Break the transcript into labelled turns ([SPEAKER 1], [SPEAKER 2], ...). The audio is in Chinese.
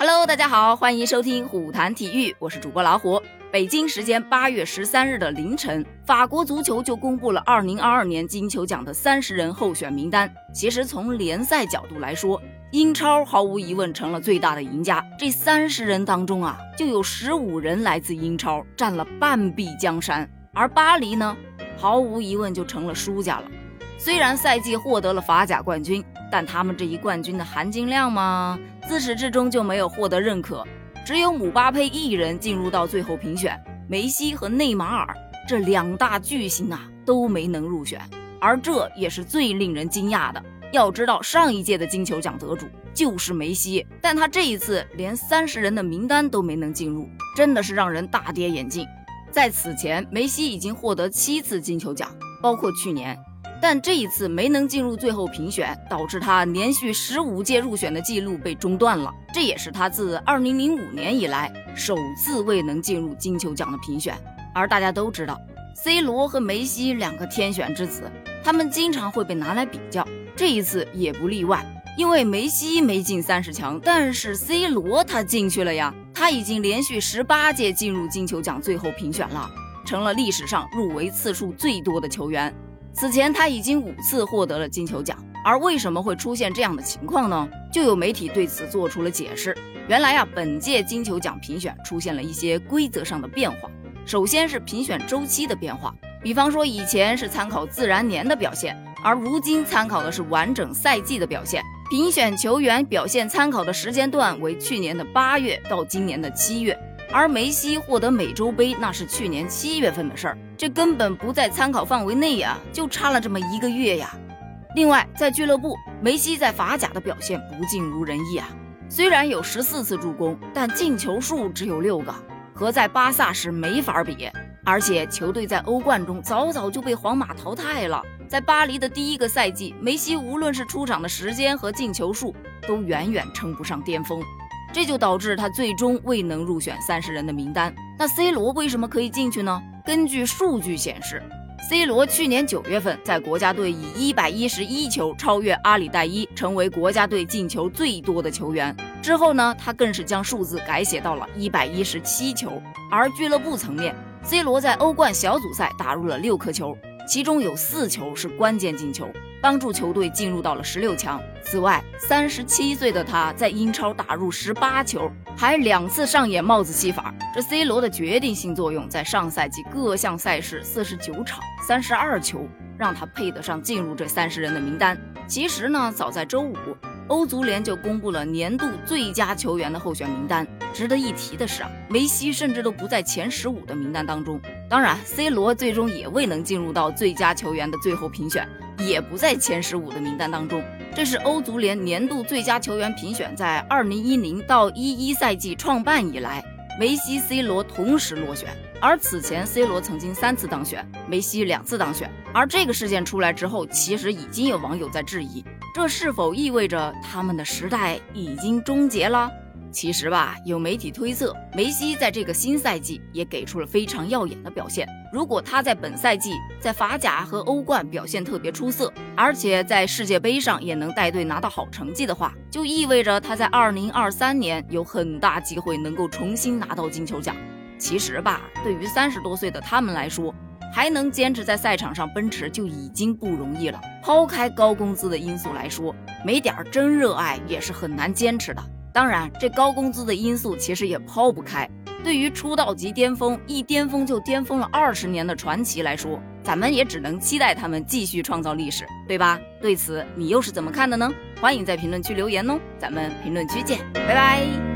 [SPEAKER 1] Hello，大家好，欢迎收听虎谈体育，我是主播老虎。北京时间八月十三日的凌晨，法国足球就公布了二零二二年金球奖的三十人候选名单。其实从联赛角度来说，英超毫无疑问成了最大的赢家。这三十人当中啊，就有十五人来自英超，占了半壁江山。而巴黎呢，毫无疑问就成了输家了。虽然赛季获得了法甲冠军。但他们这一冠军的含金量吗？自始至终就没有获得认可，只有姆巴佩一人进入到最后评选，梅西和内马尔这两大巨星啊都没能入选，而这也是最令人惊讶的。要知道上一届的金球奖得主就是梅西，但他这一次连三十人的名单都没能进入，真的是让人大跌眼镜。在此前，梅西已经获得七次金球奖，包括去年。但这一次没能进入最后评选，导致他连续十五届入选的记录被中断了。这也是他自二零零五年以来首次未能进入金球奖的评选。而大家都知道，C 罗和梅西两个天选之子，他们经常会被拿来比较，这一次也不例外。因为梅西没进三十强，但是 C 罗他进去了呀，他已经连续十八届进入金球奖最后评选了，成了历史上入围次数最多的球员。此前他已经五次获得了金球奖，而为什么会出现这样的情况呢？就有媒体对此做出了解释。原来啊，本届金球奖评选出现了一些规则上的变化。首先是评选周期的变化，比方说以前是参考自然年的表现，而如今参考的是完整赛季的表现。评选球员表现参考的时间段为去年的八月到今年的七月。而梅西获得美洲杯那是去年七月份的事儿，这根本不在参考范围内呀，就差了这么一个月呀。另外，在俱乐部，梅西在法甲的表现不尽如人意啊。虽然有十四次助攻，但进球数只有六个，和在巴萨时没法比。而且球队在欧冠中早早就被皇马淘汰了。在巴黎的第一个赛季，梅西无论是出场的时间和进球数，都远远称不上巅峰。这就导致他最终未能入选三十人的名单。那 C 罗为什么可以进去呢？根据数据显示，C 罗去年九月份在国家队以一百一十一球超越阿里代伊，成为国家队进球最多的球员。之后呢，他更是将数字改写到了一百一十七球。而俱乐部层面，C 罗在欧冠小组赛打入了六颗球。其中有四球是关键进球，帮助球队进入到了十六强。此外，三十七岁的他在英超打入十八球，还两次上演帽子戏法。这 C 罗的决定性作用，在上赛季各项赛事四十九场三十二球，让他配得上进入这三十人的名单。其实呢，早在周五。欧足联就公布了年度最佳球员的候选名单。值得一提的是啊，梅西甚至都不在前十五的名单当中。当然，C 罗最终也未能进入到最佳球员的最后评选，也不在前十五的名单当中。这是欧足联年度最佳球员评选在二零一零到一一赛季创办以来，梅西、C 罗同时落选。而此前，C 罗曾经三次当选，梅西两次当选。而这个事件出来之后，其实已经有网友在质疑。这是否意味着他们的时代已经终结了？其实吧，有媒体推测，梅西在这个新赛季也给出了非常耀眼的表现。如果他在本赛季在法甲和欧冠表现特别出色，而且在世界杯上也能带队拿到好成绩的话，就意味着他在二零二三年有很大机会能够重新拿到金球奖。其实吧，对于三十多岁的他们来说，还能坚持在赛场上奔驰就已经不容易了。抛开高工资的因素来说，没点真热爱也是很难坚持的。当然，这高工资的因素其实也抛不开。对于出道即巅峰、一巅峰就巅峰了二十年的传奇来说，咱们也只能期待他们继续创造历史，对吧？对此你又是怎么看的呢？欢迎在评论区留言哦，咱们评论区见，拜拜。